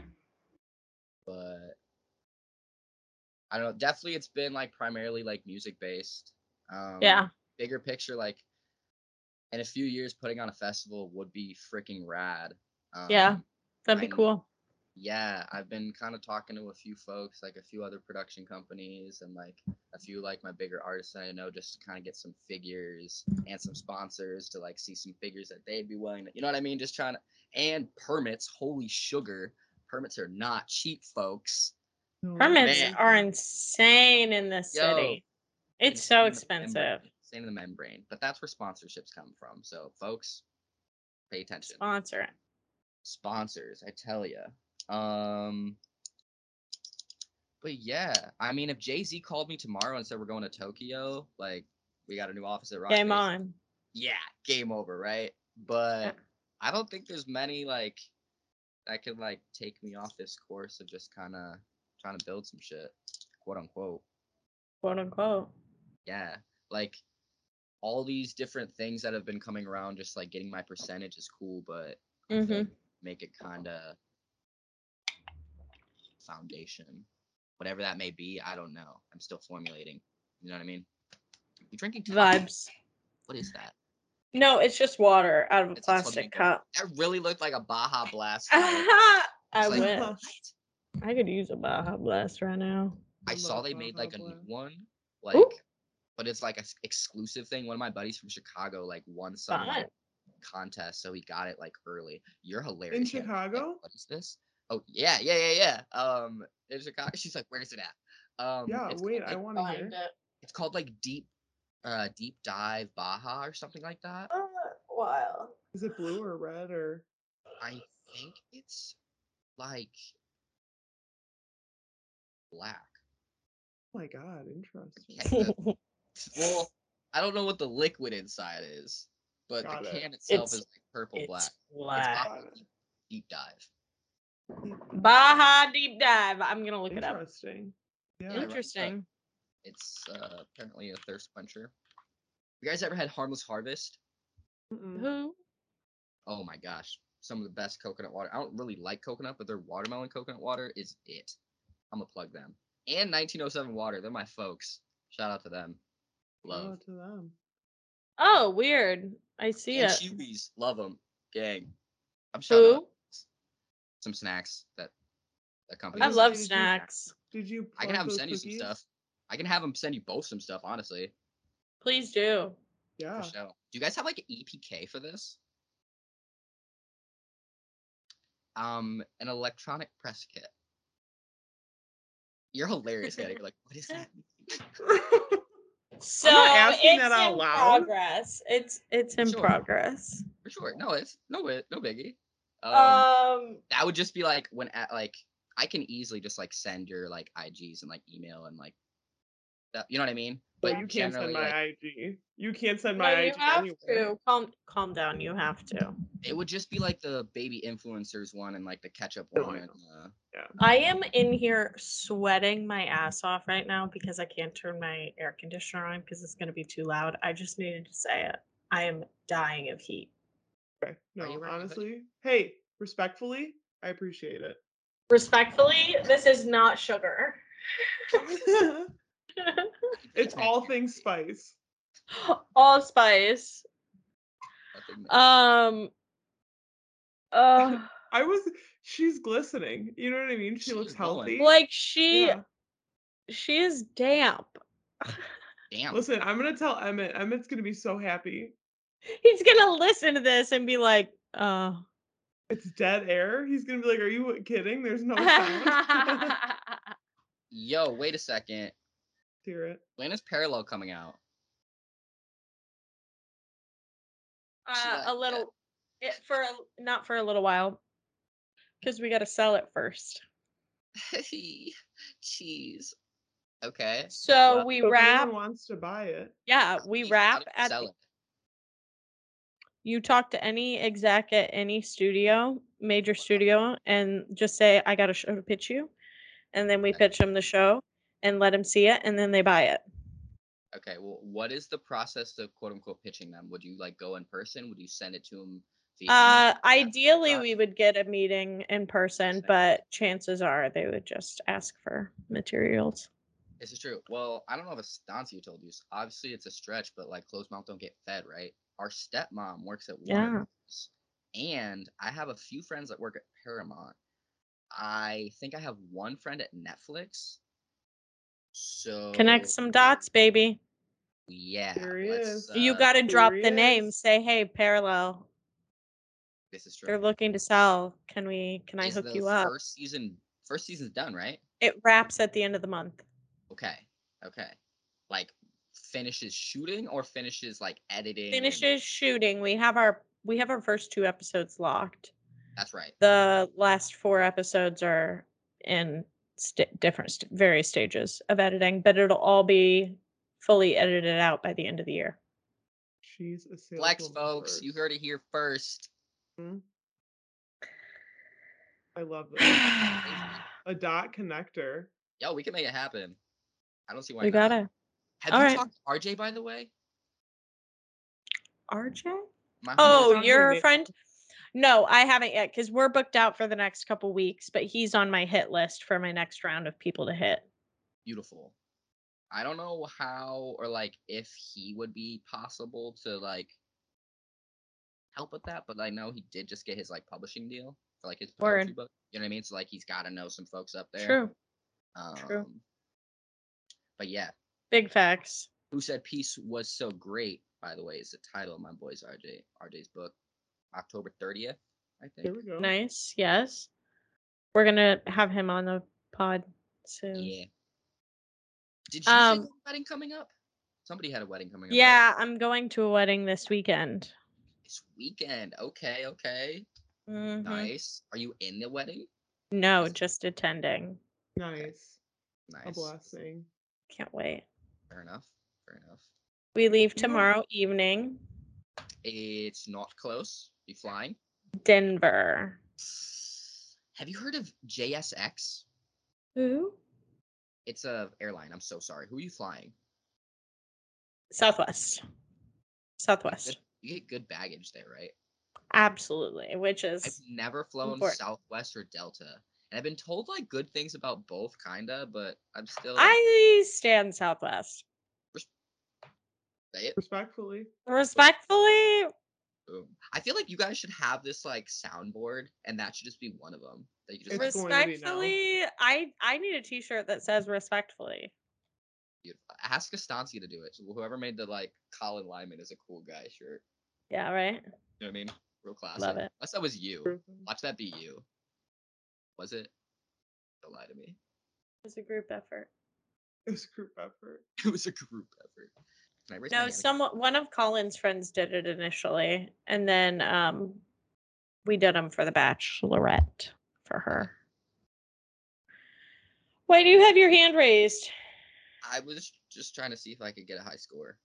But I don't know. Definitely, it's been like primarily like music based. Um,
Yeah.
Bigger picture, like in a few years, putting on a festival would be freaking rad. Um,
Yeah. That'd be
I-
cool.
yeah i've been kind of talking to a few folks like a few other production companies and like a few like my bigger artists that i know just to kind of get some figures and some sponsors to like see some figures that they'd be willing to you know what i mean just trying to and permits holy sugar permits are not cheap folks
Permits
Man.
are insane in this
Yo,
city. It's so expensive.
Membrane, in the membrane but that's where sponsorships come from so folks pay attention
Sponsor
sponsors i tell you um but yeah i mean if jay-z called me tomorrow and said we're going to tokyo like we got a new office at Roc
Game
Nation,"
on.
yeah game over right but
Yeah.
i don't think there's many like that could like take me off this course of just kind of trying to build some shit quote unquote
Quote unquote.
yeah like all these different things that have been coming around just like getting my percentage is cool but I feel
hmm
make it kind of foundation whatever that may be i don't know i'm still formulating you know what i mean you drinking tap?
Vibes.
what is that
No, it's just water out of a
It's
plastic
flamingo.
cup.
that really looked like a baja blast
I
It's like,
wish.
what?
I could use a Baja Blast right now.
i
I
saw
love
they made
Baja
like a new one like
Ooh.
But it's like a s- exclusive thing one of my buddies from chicago like won some like, contest so he got it like early you're hilarious yeah. Like,
Chicago?
what is this oh yeah yeah yeah yeah um in chicago she's like where's it at um
Yeah,
it's
wait,
called,
I
like,
want to hear.
It.
it's called like deep uh deep dive baja or something like that
Oh, wow.
Is it blue or red or?
i think it's like black
Oh my god, interesting.
Okay, the- well i don't know what the liquid inside is but
Got
the
it.
can itself
It's-
is like purple black
It's
it's
black.
Baja deep, deep dive
Baja deep dive. I'm gonna look it up.
Interesting. Yeah.
Interesting.
it's uh apparently a thirst puncher. you guys ever had harmless harvest
Mm-mm.
Who?
oh my gosh some of the best coconut water i don't really like coconut but their watermelon coconut water is it i'm gonna plug them and 1907 water they're my folks shout out to them
Shout
love
out to them.
Oh, weird. I see
and
it.
Chewies, love them gang i'm shouting out
Who?
some snacks that that company
I
Did
love
you-
snacks.
Did you?
i can
plug
have them
those
send you some
cookies?
stuff i can have them send you both some stuff honestly
Please do.
Yeah.
for show. do you guys have like an epk for this um an electronic press kit you're hilarious Eddie. You're like what is that
So
asking
it's
that out
in
loud.
progress. It's it's in
Sure.
progress.
for sure no it's no bit no biggie um,
Um,
that would just be like when at like i can easily just like send your like ig's and like email and like stuff. You know what I mean?
But
But
you can't send my
like,
IG. You can't send
No,
my
you
IG
have
anywhere.
to calm calm down. You have to.
it would just be like the baby influencers one and like the ketchup
Oh, I
one. And, uh,
I am in here sweating my ass off right now because I can't turn my air conditioner on because it's gonna be too loud. I just needed to say it. I am dying of heat.
Okay. No,
you wearing
honestly, hey, respectfully, I appreciate it.
Respectfully, this is not sugar.
it's all things spice.
All spice.
nothing.
Um. Uh,
I was. She's glistening. You know what I mean? She
She
looks
is glowing.
healthy.
like she,
Yeah.
she is damp.
Damn.
Listen, I'm gonna tell Emmett. Emmett's gonna be so happy.
He's gonna listen to this and be like, "Uh."
It's dead air. He's gonna be like, "Are you kidding? There's no sound."
Yo, wait a second.
Hear it.
When is Parallel coming out?
Uh, a little, it, for a, not for a little while, because we got to sell it first.
Cheese. Okay.
So
Well,
we wrap.
anyone wants to buy it.
Yeah, we
Cheese, how
wrap at.
sell
the-
it?
You talk to any exec at any studio, major uh-huh. studio, and just say, "I got a show to pitch you," and then we
Okay.
pitch them the show and let them see it, and then they buy it.
Okay. Well, what is the process of quote unquote pitching them? Would you like go in person? Would you send it to them? Via
Uh, ideally, we would get a meeting in person, but chances are they would just ask for materials.
This is true. Well, I don't know if Estancia told you. s- Obviously, it's a stretch, but like closed mouth don't get fed, right? Our stepmom works at Warner,
Yeah.
Bros., and I have a few friends that work at Paramount. I think I have one friend at Netflix. So
Connect some dots, baby.
Yeah,
Here he
let's,
is.
you
uh,
got to drop
he
the name. Say, hey, parallel.
This is
They're looking to sell. Can we? Can I hook
the
you up?
First season, first season's done, right?
It wraps at the end of the month.
Okay, okay. Like finishes shooting or finishes like editing. and-
Finishes shooting. We have our we have our first two episodes locked.
That's right.
The last four episodes are in st- different st- various stages of editing, but it'll all be fully edited out by the end of the year.
She's a saleswoman
Flex, folks. You heard it here first. Mm-hmm.
I love this. A dot connector.
Yo, we can make it happen. I don't see why
we
not.
gotta.
Have
All
you
right.
talked to RJ by the way?
RJ?
My
Oh, your friend? No, I haven't yet because we're booked out for the next couple weeks, but he's on my hit list for my next round of people to hit.
beautiful. I don't know how or like if he would be possible to like help with that, but I know he did just get his like publishing deal for like his poetry
Word.
book. You know what I mean? So like he's got to know some folks up there.
True.
Um,
true.
But yeah,
Big facts.
who said peace was so great? By the way, is the title of my boy's RJ RJ's book, October thirtieth, I
There
think.
we go.
Nice. Yes. We're gonna have him on the pod soon.
Yeah. Did you
Um,
say you had a wedding coming up? Somebody had a wedding coming up. right?
Yeah, I'm going to a wedding this weekend.
This weekend. Okay, okay.
Mhm.
Nice. Are you in the wedding?
No, just attending.
Nice. A
Nice.
blessing.
Can't wait.
Fair enough. Fair enough.
We leave
Yeah.
tomorrow evening.
It's not close. You flying?
Denver.
Have you heard of JSX?
Who?
It's a airline. I'm so sorry. Who are you flying?
Southwest.
Good-
Southwest.
You get good baggage there, right?
Absolutely. Which is I've
never flown
important.
Southwest or Delta, and I've been told like good things about both, kinda, but I'm still.
I stand Southwest.
say it.
Respectfully.
Respectfully,
Boom. I feel like you guys should have this like soundboard, and that should just be one of them. That you just
It's
like,
going to
respectfully, I I need a T-shirt that says respectfully.
you- ask Estancia to do it. So whoever made the like Colin Lyman is a cool guy shirt.
Yeah, right.
You know what I mean? Real classic.
Love it.
Unless that was you. Watch that be you. Was it? Don't lie to me.
It was a group effort.
It was a group effort.
It was a group effort. Can I raise my
No, someone one of Colin's friends did it initially, and then um, we did them for the bachelorette for her. Why do you have your hand raised?
I was just trying to see if I could get a high score.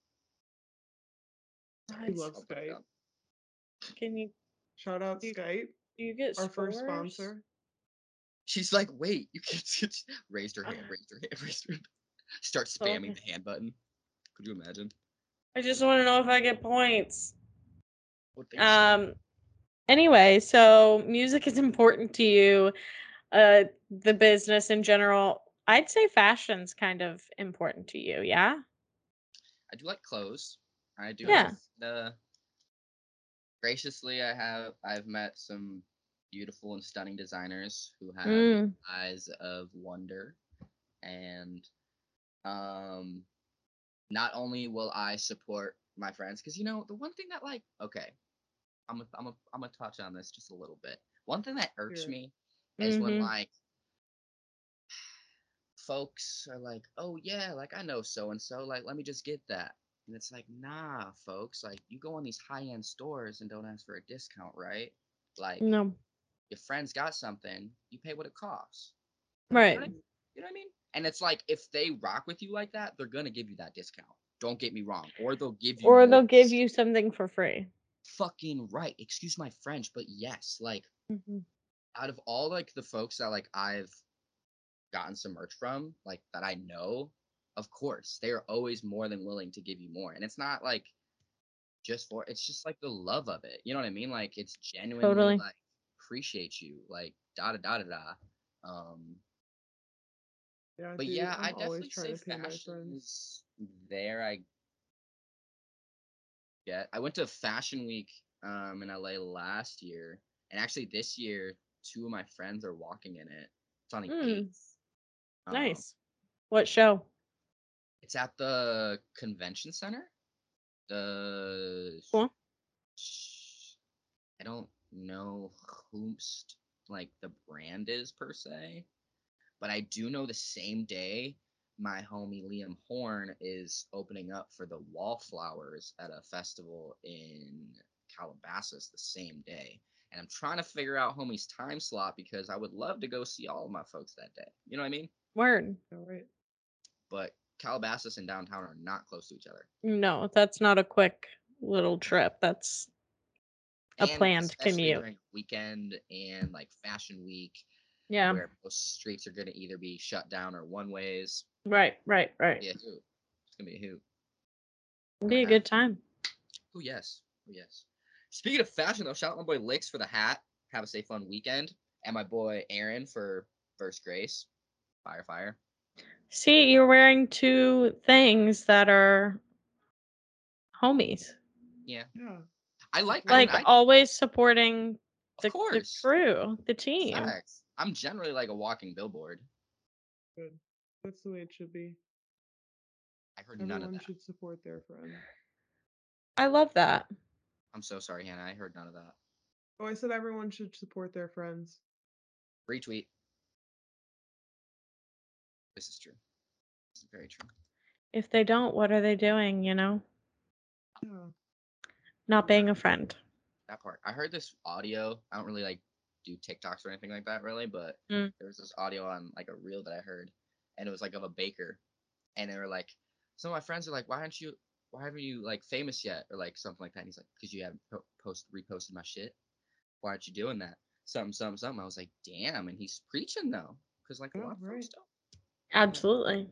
We love
I'll put it
Skype.
Can you
Shout out
You-
Skype,
do you get
our first sponsor.
She's like, wait, you can't just raised her hand, raised her hand, raised her hand. Start spamming
Okay.
the hand button. Could you imagine?
I just want to know if I get points.
What.
Um. Anyway, so music is important to you. Uh, the business in general. I'd say fashion's kind of important to you. Yeah.
I do like clothes. I do.
Yeah.
like The graciously, I have I've met some beautiful and stunning designers who have
Mm.
eyes of wonder, and um, not only will I support my friends, because you know the one thing that like okay, I'm a, I'm a, I'm gonna touch on this just a little bit. One thing that irks
Sure.
me is when
Mhm.
like folks are like, oh yeah, like I know so and so, like let me just get that. And it's like, nah, folks, like you go in these high end stores and don't ask for a discount, right? Like
No.
your friend's got something, you pay what it costs.
Right.
You know, what I, you know what I mean? And it's like if they rock with you like that, they're gonna give you that discount. Don't get me wrong. Or they'll give you
Or
more
they'll give you something for free.
fucking right. Excuse my French, but yes, like
Mhm.
out of all like the folks that like I've gotten some merch from, like that I know, of course, they are always more than willing to give you more. And it's not like just for it's just like the love of it. You know what I mean? Like it's genuinely
Totally.
like appreciate you, like da da da da da. Um
Yeah,
but
dude,
yeah,
I'm
I definitely
trying
say
to pay
fashion is there. I get. I went to Fashion Week um in LA last year, and actually this year, two of my friends are walking in it. It's on the
Mm,
eighth. Um,
Nice. What show?
It's at the convention center. The sh- I don't know whomst like the brand is per se, but I do know the same day my homie Liam Horn is opening up for the Wallflowers at a festival in Calabasas the same day. And I'm trying to figure out homie's time slot because I would love to go see all of my folks that day. You know what I mean?
Word.
All right.
But Calabasas and downtown are not close to each other.
No, that's not a quick little trip. That's A
And
planned commute.
weekend and like fashion week
yeah.
where most streets are going to either be shut down or one ways.
Right, right, right.
Yeah. It's gonna be a hoot.
It'd be a good time.
Oh yes, oh yes. Speaking of fashion though, shout out my boy Licks for the hat. Have a safe fun weekend, and my boy Aaron for first grace. Fire, fire.
See, you're wearing two things that are homies.
Yeah,
Yeah.
I like. I mean,
Like
I-
always supporting
of
the, the crew, the team.
Facts. I'm generally like a walking billboard.
Good. That's the way it should be.
I heard none of that.
Everyone
that.
should support their friend.
I love that.
I'm so sorry, Hannah. I heard none of that.
Oh, I said everyone should support their friends.
Retweet. This is true. This is very true.
If they don't, what are they doing, you know?
Yeah.
Not being a friend.
That part. I heard this audio. I don't really like do TikToks or anything like that really, but
Mm.
there was this audio on like a reel that I heard, and it was like of a baker, and they were like, some of my friends are like, why aren't you, why haven't you like famous yet, or like something like that. And he's like, because you haven't po- post reposted my shit. Why aren't you doing that? Something, something, something. I was like, damn, and he's preaching though, because like a
Yeah,
lot of folks
right.
don't.
Absolutely.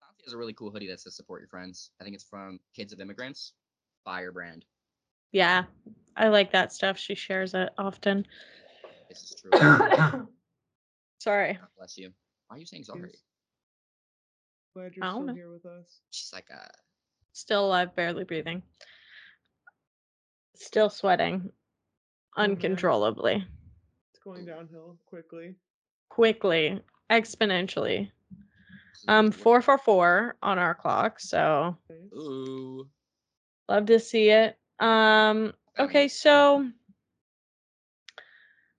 Santi has a really cool hoodie that says support your friends. I think it's from Kids of Immigrants. Fire brand.
Yeah. I like that stuff. She shares it often.
This is true. God
Sorry.
bless you. Why are you saying sorry?
Glad you're
I don't
still
know.
here with us.
She's like, uh,
Still alive, barely breathing. Still sweating uncontrollably,
It's going downhill quickly.
quickly, exponentially.
This is
Um,
what's
four for four on our clock, so
Ooh.
love to see it. Um, okay, so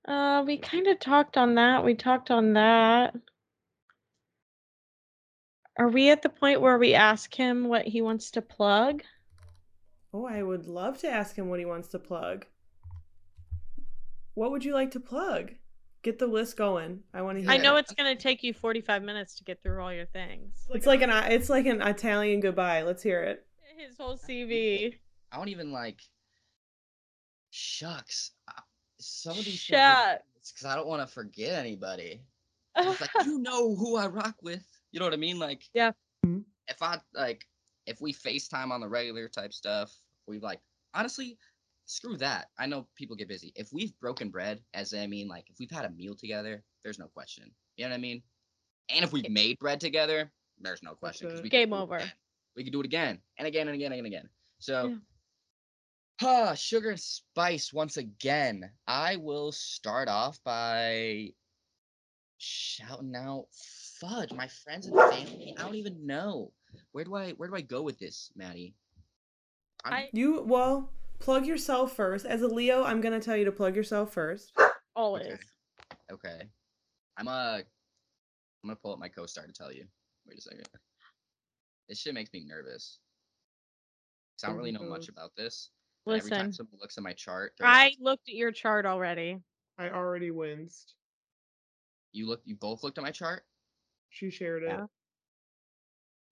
uh, we kind of talked on that. We talked on that. Are we at the point where we ask him what he wants to plug?
Oh, I would love to ask him what he wants to plug. What would you like to plug? Get the list going. I want to hear.
I know
it.
it's gonna take you 45 minutes to get through all your things.
It's like an it's like an Italian goodbye. Let's hear it.
His whole CV.
I don't even like. Shucks. I- Some of these
Shucks.
because I don't want to forget anybody. It's like you know who I rock with. You know what I mean? Like
Yeah.
If I like, if we FaceTime on the regular type stuff, we like honestly, screw that. I know people get busy. If we've broken bread, as I mean, like if we've had a meal together, there's no question. You know what I mean? And if we've made bread together, there's no question. 'cause
it.
we can
Game over.
We could do it again and again and again and again. So.
Yeah.
Ah, sugar and spice once again. I will start off by shouting out fudge, my friends and family. I don't even know. Where do I where do I go with this, Maddie? I'm,
I-
You well plug yourself first. As a Leo, I'm gonna tell you to plug yourself first.
Always.
okay. okay. I'm uh I'm gonna pull up my co-star to tell you. Wait a second. This shit makes me nervous. 'Cause I don't really know much about this. and Every time someone looks at my chart, they're
I
like,
looked at your chart already.
I already winced.
you look you both looked at my chart?
She shared it.
Yeah.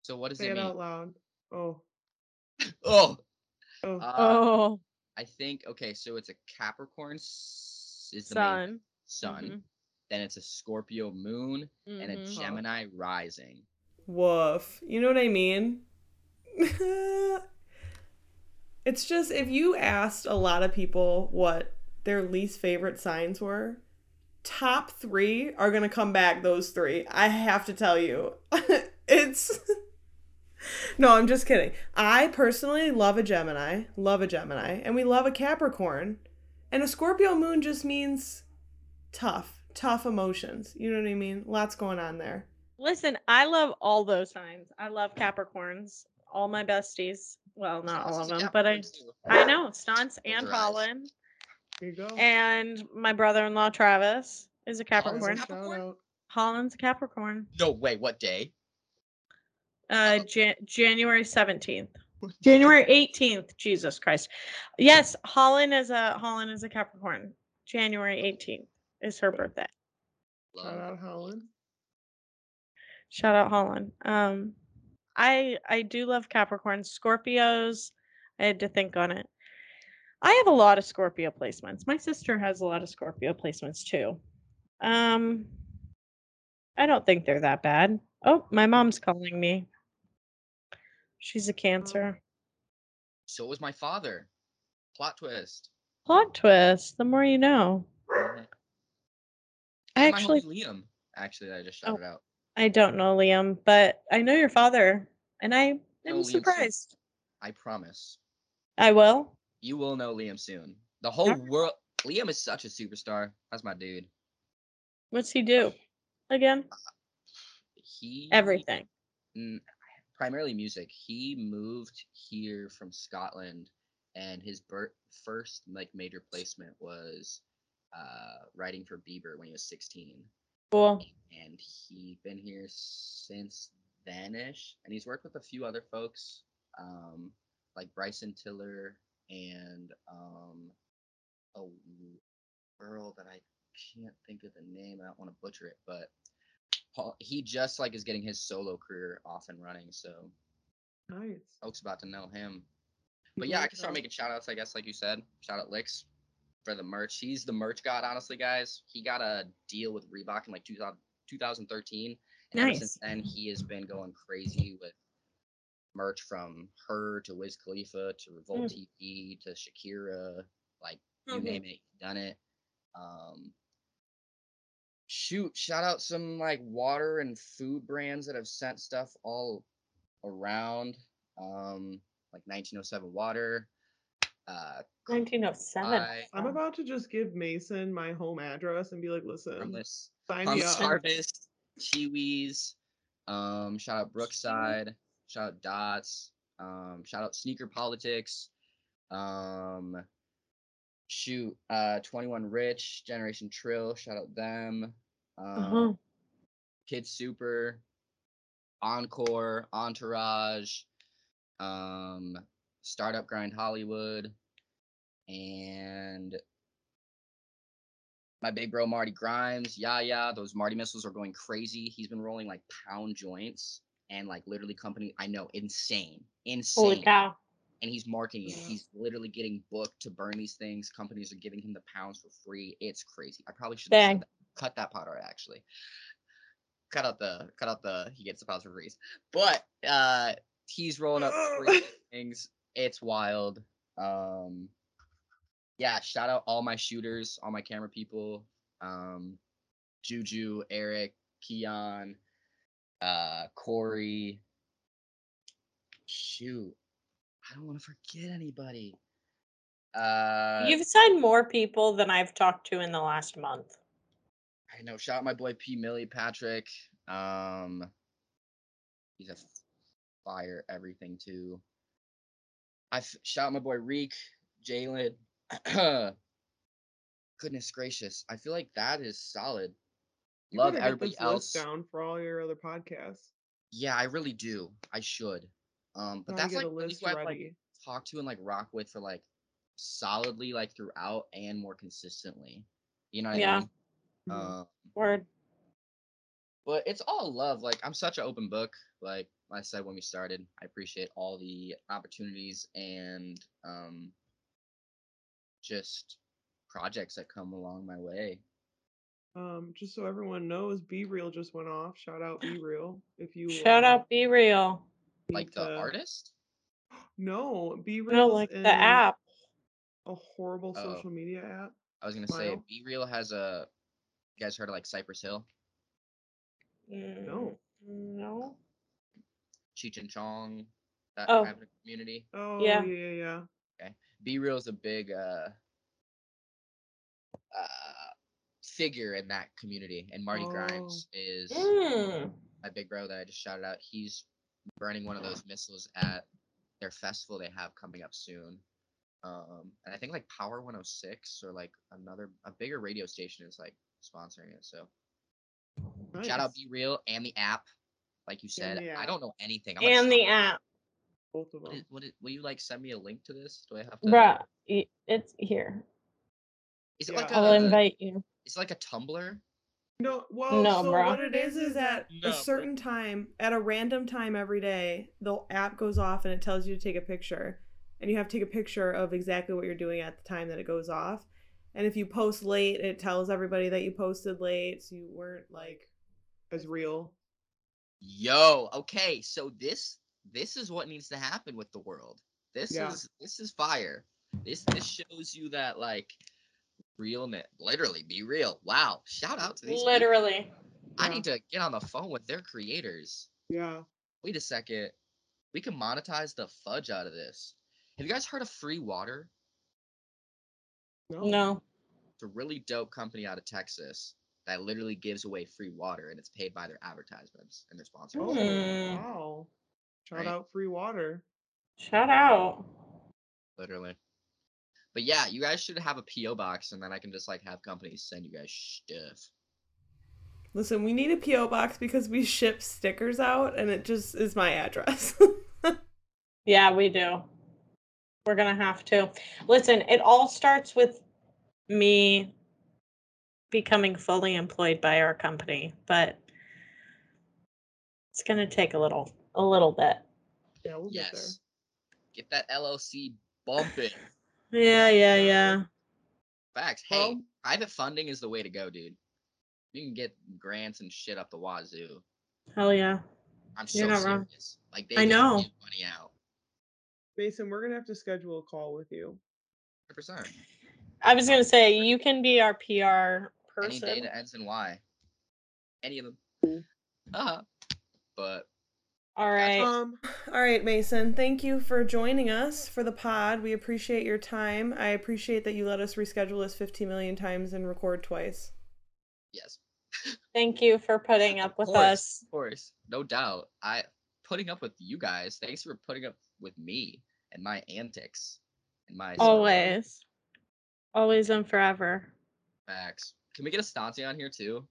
So what does
Say
it
it
mean?
out loud. Oh.
Oh,
Oh.
uh,
oh,
I think okay. So it's a Capricorn s- is the main
sun.
sun.
Mhm.
Then it's a Scorpio moon and a
Mhm.
Gemini rising.
Woof. You know what I mean? it's just if you asked a lot of people what their least favorite signs were, top three are gonna come back those three. I have to tell you. it's No, I'm just kidding. I personally love a Gemini, love a Gemini, and we love a Capricorn. And a Scorpio moon just means tough, tough emotions. You know what I mean? Lots going on there.
Listen, I love all those signs. I love Capricorns. All my besties. Well, not all of
Stunts is a
them, but I I know Stunts and
your eyes.
Holland
you go.
and my brother-in-law Travis is a
Holland's a
Capricorn.
Cap-
Shout
Capricorn?
out.
Holland's a Capricorn.
No, wait, what day?
Uh, Jan- January seventeenth. January eighteenth. Jesus Christ. Yes, Holland is a Holland is a Capricorn. January eighteenth is her birthday.
Shout out Holland.
Shout out Holland. Um, I I do love Capricorns. Scorpios. I had to think on it. I have a lot of Scorpio placements. My sister has a lot of Scorpio placements too. Um, I don't think they're that bad. Oh, my mom's calling me. She's a Cancer.
So was my father. Plot twist.
Plot twist. The more you know.
Mhm.
I
And my
actually
Liam. Actually, I just
Oh.
shouted out.
I don't know Liam, but I know your father, and I am
know Liam too.
surprised.
I promise.
I will.
You will know Liam soon. The whole
Alright.
world. Liam is such a superstar. That's my dude.
What's he do? Again?
He
Everything.
Primarily music. He moved here from Scotland, and his bir- first like major placement was uh, writing for Bieber when he was 16,
Cool.
and he been here since then-ish. And he's worked with a few other folks, um, like Bryson Tiller and um, a girl that I can't think of the name. I don't want to butcher it, but Paul, he just like is getting his solo career off and running. So
Nice.
folks about to know him. But yeah, I can start making shout outs, I guess, like you said. Shout out Licks for the merch. He's the merch god, honestly, guys. He got a deal with Reebok in like 2000, 2013. And ever since then, he has been going crazy with merch from her to Wiz Khalifa to Revolt TV to Shakira. Like, you
Mhm.
name it, done it. Um, shoot, shout out some like water and food brands that have sent stuff all around. Um, like 1907 water. Uh,
1907.
I,
I'm about to just give Mason my home address and be like, listen,
Harmless,
sign me
Harmless
up.
Harvest, Chiwis. Um, shout out Brookside. Shout out Dots. Um, shout out Sneaker Politics. Um, shoot, uh, 21 Rich, Generation Trill. Shout out them. Um,
Uh-huh.
Kid Super, Encore, Entourage, um, Startup Grind Hollywood, and my big bro Marty Grimes, yeah, yeah, those Marty missiles are going crazy. He's been rolling like pound joints and like literally company. I know, insane, insane.
Holy cow.
And he's marketing it. He's literally getting booked to burn these things. Companies are giving him the pounds for free. It's crazy. I probably should have
Dang.
said that. Cut that part out actually. Cut out the cut out the he gets the pounds for free. But uh he's rolling up crazy things. It's wild. Um yeah, shout out all my shooters, all my camera people. Um Juju, Eric, Keon, uh Corey. Shoot. I don't want to forget anybody. Uh
You've signed more people than I've talked to in the last month.
I know. Shout out my boy P Millie Patrick. Um, he's a fire everything too. I f- shout out my boy Reek, Jalen. Goodness gracious, I feel like that is solid.
You
Love everybody
this
else.
list down for all your other podcasts.
Yeah, I really do. I should. Um, but that's
get
like
a
who I've like
ready.
talked to and like rock with for like solidly like throughout and more consistently. You know what
Yeah.
I mean? Um,
Word.
but it's all love. Like I'm such an open book. Like I said when we started, I appreciate all the opportunities and um just projects that come along my way.
Um, just so everyone knows, Be Real just went off. Shout out Be Real. If you
Shout
uh,
out Be Real.
Like the
to-
artist?
No, Be Real.
No, like the app.
A horrible
Oh.
social media app.
I was gonna say
Smile.
Be Real has a you guys heard of like Cypress Hill?
No.
Mm, No.
Cheech and Chong, that
Oh.
kind of community.
Oh
Yeah.
yeah, yeah, yeah.
Be Real is a big uh uh figure in that community. And Marty
Oh.
Grimes is
Mm.
my big bro that I just shouted out, he's burning one of those missiles at their festival they have coming up soon. Um, and I think like Power 106 or like another a bigger radio station is like sponsoring it. So shout out
Nice.
Be Real and the app, like you said. I don't know anything. I'm
And the
"Stop.
app.
Both of
What
them.
is, what is, will you like send me a link to this? Do I have to?
Bruh, it's here.
Is it
Yeah.
like
I'll
a?
invite you.
It's like a Tumblr?
No, well,
No,
so
bruh.
What it is is at
No.
a certain time, at a random time every day, the app goes off and it tells you to take a picture. And you have to take a picture of exactly what you're doing at the time that it goes off. And if you post late, it tells everybody that you posted late, so you weren't like
as real.
Yo, okay, so this this is what needs to happen with the world. This
Yeah.
is this is fire. This this shows you that like realness. Literally, be real. Wow, shout out to these. people.
Literally.
I need to get on the phone with their creators.
Yeah.
Wait a second, we can monetize the fudge out of this. Have you guys heard of Free Water?
No.
No.
It's a really dope company out of Texas that literally gives away free water, and it's paid by their advertisements and their sponsors.
Oh,
Hmm.
wow. Shout
Right.
out free water.
Shout out.
literally. But yeah, you guys should have a PO box, and then I can just like have companies send you guys stuff.
Listen, we need a PO box because we ship stickers out and it just is my address.
Yeah, we do. We're gonna have to. Listen, it all starts with me becoming fully employed by our company, but it's gonna take a little a little bit.
Yeah, we'll get there.
Yes. Get that LLC bumping.
Yeah, yeah, yeah.
Facts. Hey,
Well-
private funding is the way to go, dude. You can get grants and shit up the wazoo.
Hell yeah.
I'm
You're
so
not wrong.
Like they
I know.
money out.
Mason, we're gonna have to schedule a call with you.
100%.
I was gonna say you can be our PR person.
Any
person.
data ends in Y. Any of them.
Cool.
Uh-huh. But
All right.
Um,
All right, Mason, thank you for joining us for the pod. We appreciate your time. I appreciate that you let us reschedule this 15 million times and record twice.
yes.
Thank you for putting up
Of
with
course,
us.
Of course. No doubt. I putting up with you guys. Thanks for putting up with me and my antics and my
Always. Always and forever.
facts. Can we get a Stanzi on here too?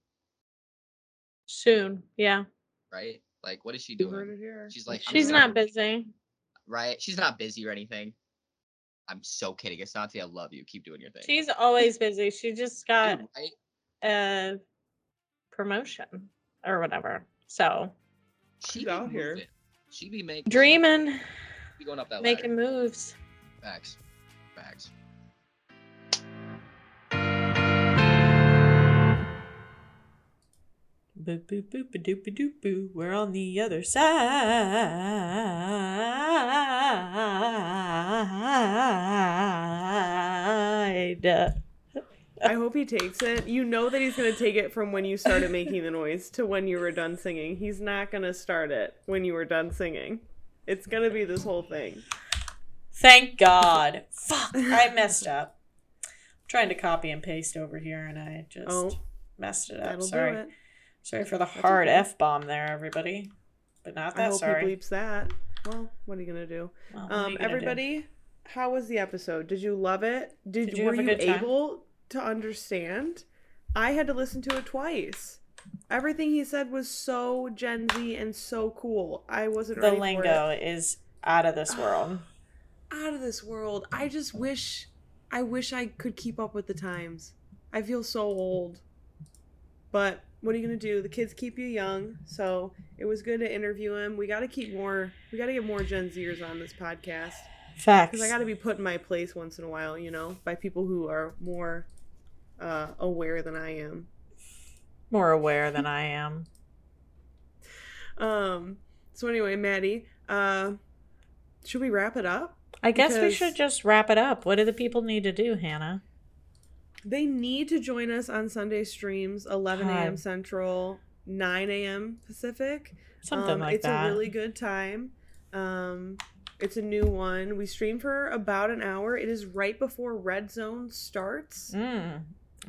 Soon. Yeah.
Right? Like what is she doing? She's like, I'm
She's
sorry.
not busy.
Right? She's not busy or anything. I'm so kidding. Asante, I love you. Keep doing your thing.
She's always busy. She just got
Dude, right?
a promotion or whatever. So
She
She's out here.
moving. She be making
dreaming,
Be going up that
making
ladder.
moves.
Facts. Facts.
Boop boop boop a doop a doop boo. We're on the other side.
I hope he takes it. You know that he's gonna take it from when you started making the noise to when you were done singing. He's not gonna start it when you were done singing. It's gonna be this whole thing.
Thank God. Fuck, I messed up. I'm trying to copy and paste over here, and I just
Oh.
messed it up. Sorry.
do it.
Sorry for the hard
okay.
f bomb there, everybody. But not that I
hope
sorry.
he bleeps that. Well, what are you gonna do?
Well,
Um,
gonna do?
everybody, how was the episode? Did you love it? Did,
Did you
were
have a
you able to understand? I had to listen to it twice. Everything he said was so Gen Z and so cool. I wasn't
the lingo is out of this world.
out of this world. I just wish I wish I could keep up with the times. I feel so old. But what are you gonna do? The kids keep you young, so it was good to interview him. We got to keep more. We got to get more Gen Zers on this podcast
Facts.
because I got to be put in my place once in a while, you know, by people who are more uh, aware than I am.
More aware than I am.
Um. So anyway, Maddie, uh, should we wrap it up?
I guess we should just wrap it up. What do the people need to do, Hannah?
They need to join us on Sunday streams, 11 a.m. Central, 9 a.m. Pacific.
Something
Um,
like
it's
that.
It's a really good time. Um, it's a new one. We stream for about an hour. It is right before Red Zone starts,
Mm.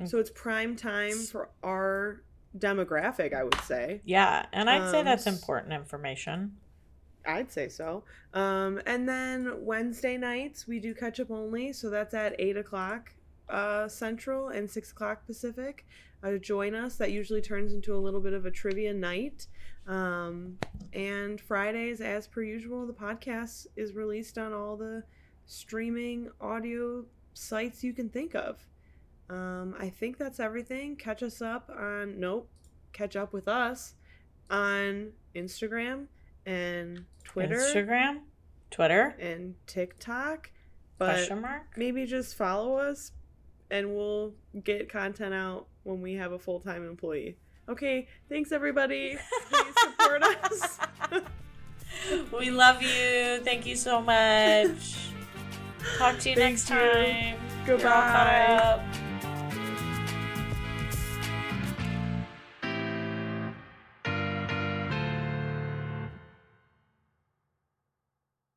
so it's prime time for our demographic. I would say.
Yeah, and I'd say
Um,
that's important information.
I'd say so. Um, and then Wednesday nights we do catch up only, so that's at eight o'clock uh, Central and six o'clock Pacific. Uh, join us. That usually turns into a little bit of a trivia night. Um, and Fridays, as per usual, the podcast is released on all the streaming audio sites you can think of. Um, I think that's everything. Catch us up on nope. Catch up with us on Instagram and Twitter
Instagram, Twitter,
and TikTok. But
question mark.
maybe just follow us and we'll get content out when we have a full time employee. Okay, thanks everybody. Please support us.
we love you. Thank you so much. Talk to you
Thank
next
you.
time.
Goodbye.